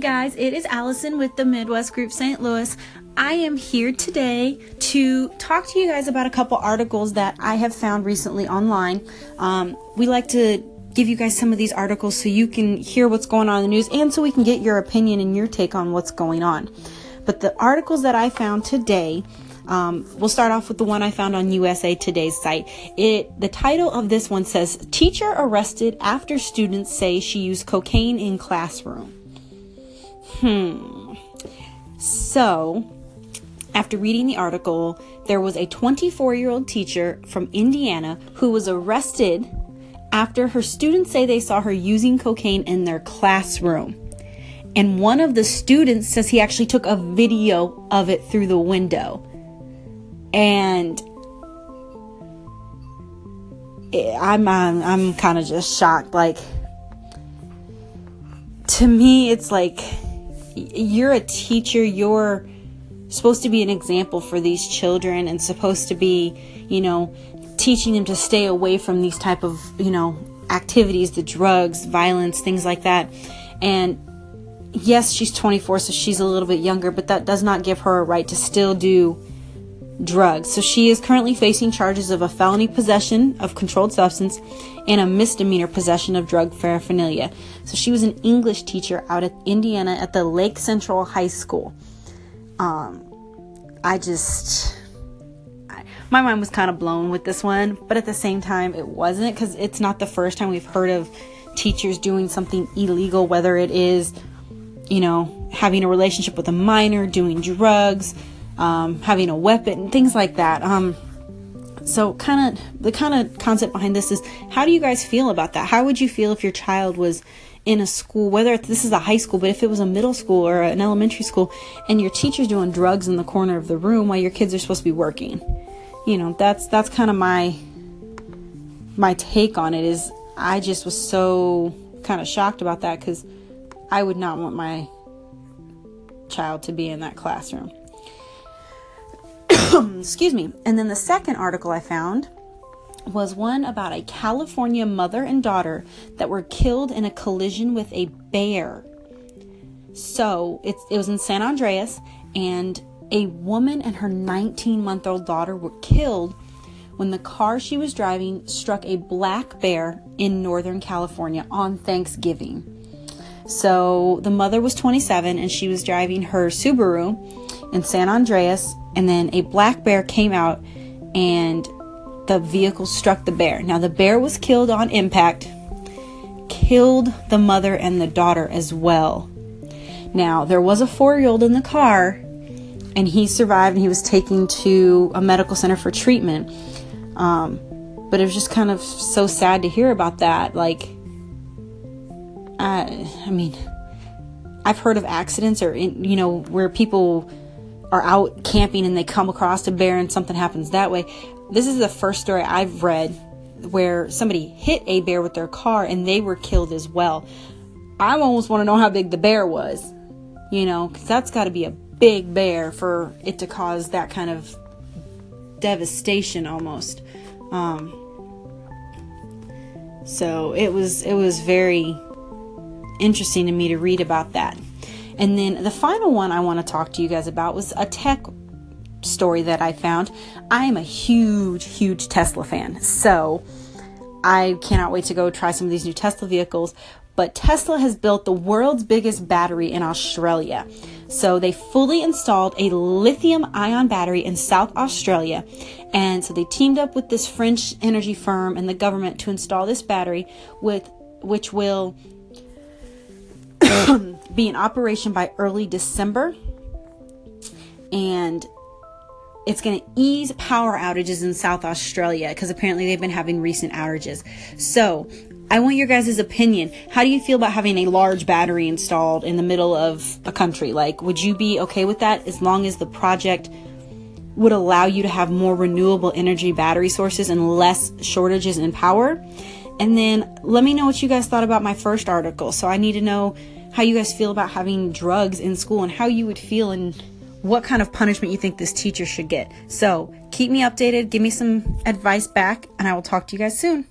Guys, it is Allison with the Midwest Group St. Louis. I am here today to talk to you guys about a couple articles that I have found recently online. Um, we like to give you guys some of these articles so you can hear what's going on in the news and so we can get your opinion and your take on what's going on. But the articles that I found today um, we'll start off with the one I found on USA Today's site. It the title of this one says "Teacher arrested after students say she used cocaine in classroom." Hmm. So, after reading the article, there was a 24-year-old teacher from Indiana who was arrested after her students say they saw her using cocaine in their classroom. And one of the students says he actually took a video of it through the window and I'm I'm, I'm kind of just shocked. Like to me, it's like you're a teacher. You're supposed to be an example for these children, and supposed to be, you know, teaching them to stay away from these type of, you know, activities, the drugs, violence, things like that. And yes, she's 24, so she's a little bit younger, but that does not give her a right to still do drugs. So she is currently facing charges of a felony possession of controlled substance and a misdemeanor possession of drug paraphernalia. So she was an English teacher out at Indiana at the Lake Central High School. Um, I just, my mind was kind of blown with this one, but at the same time, it wasn't because it's not the first time we've heard of teachers doing something illegal, whether it is, you know, having a relationship with a minor, doing drugs um, having a weapon, things like that. Um, so, kind of the kind of concept behind this is how do you guys feel about that? How would you feel if your child was in a school, whether this is a high school, but if it was a middle school or an elementary school, and your teacher's doing drugs in the corner of the room while your kids are supposed to be working? You know, that's that's kind of my my take on it. Is I just was so kind of shocked about that because I would not want my child to be in that classroom. Excuse me. And then the second article I found was one about a California mother and daughter that were killed in a collision with a bear. So it was in San Andreas, and a woman and her 19 month old daughter were killed when the car she was driving struck a black bear in Northern California on Thanksgiving. So the mother was 27 and she was driving her Subaru in San Andreas and then a black bear came out and the vehicle struck the bear. Now, the bear was killed on impact, killed the mother and the daughter as well. Now, there was a four year old in the car, and he survived and he was taken to a medical center for treatment. Um, but it was just kind of so sad to hear about that. Like, I, I mean, I've heard of accidents or, you know, where people are out camping and they come across a bear and something happens that way. This is the first story I've read where somebody hit a bear with their car and they were killed as well. I almost want to know how big the bear was, you know, because that's got to be a big bear for it to cause that kind of devastation almost. Um, so it was it was very interesting to me to read about that. And then the final one I want to talk to you guys about was a tech story that I found. I am a huge, huge Tesla fan. So I cannot wait to go try some of these new Tesla vehicles. But Tesla has built the world's biggest battery in Australia. So they fully installed a lithium ion battery in South Australia. And so they teamed up with this French energy firm and the government to install this battery with which will be in operation by early December. And it's going to ease power outages in South Australia because apparently they've been having recent outages. So, I want your guys' opinion. How do you feel about having a large battery installed in the middle of a country? Like, would you be okay with that as long as the project would allow you to have more renewable energy battery sources and less shortages in power? And then let me know what you guys thought about my first article. So, I need to know how you guys feel about having drugs in school and how you would feel and what kind of punishment you think this teacher should get. So keep me updated, give me some advice back, and I will talk to you guys soon.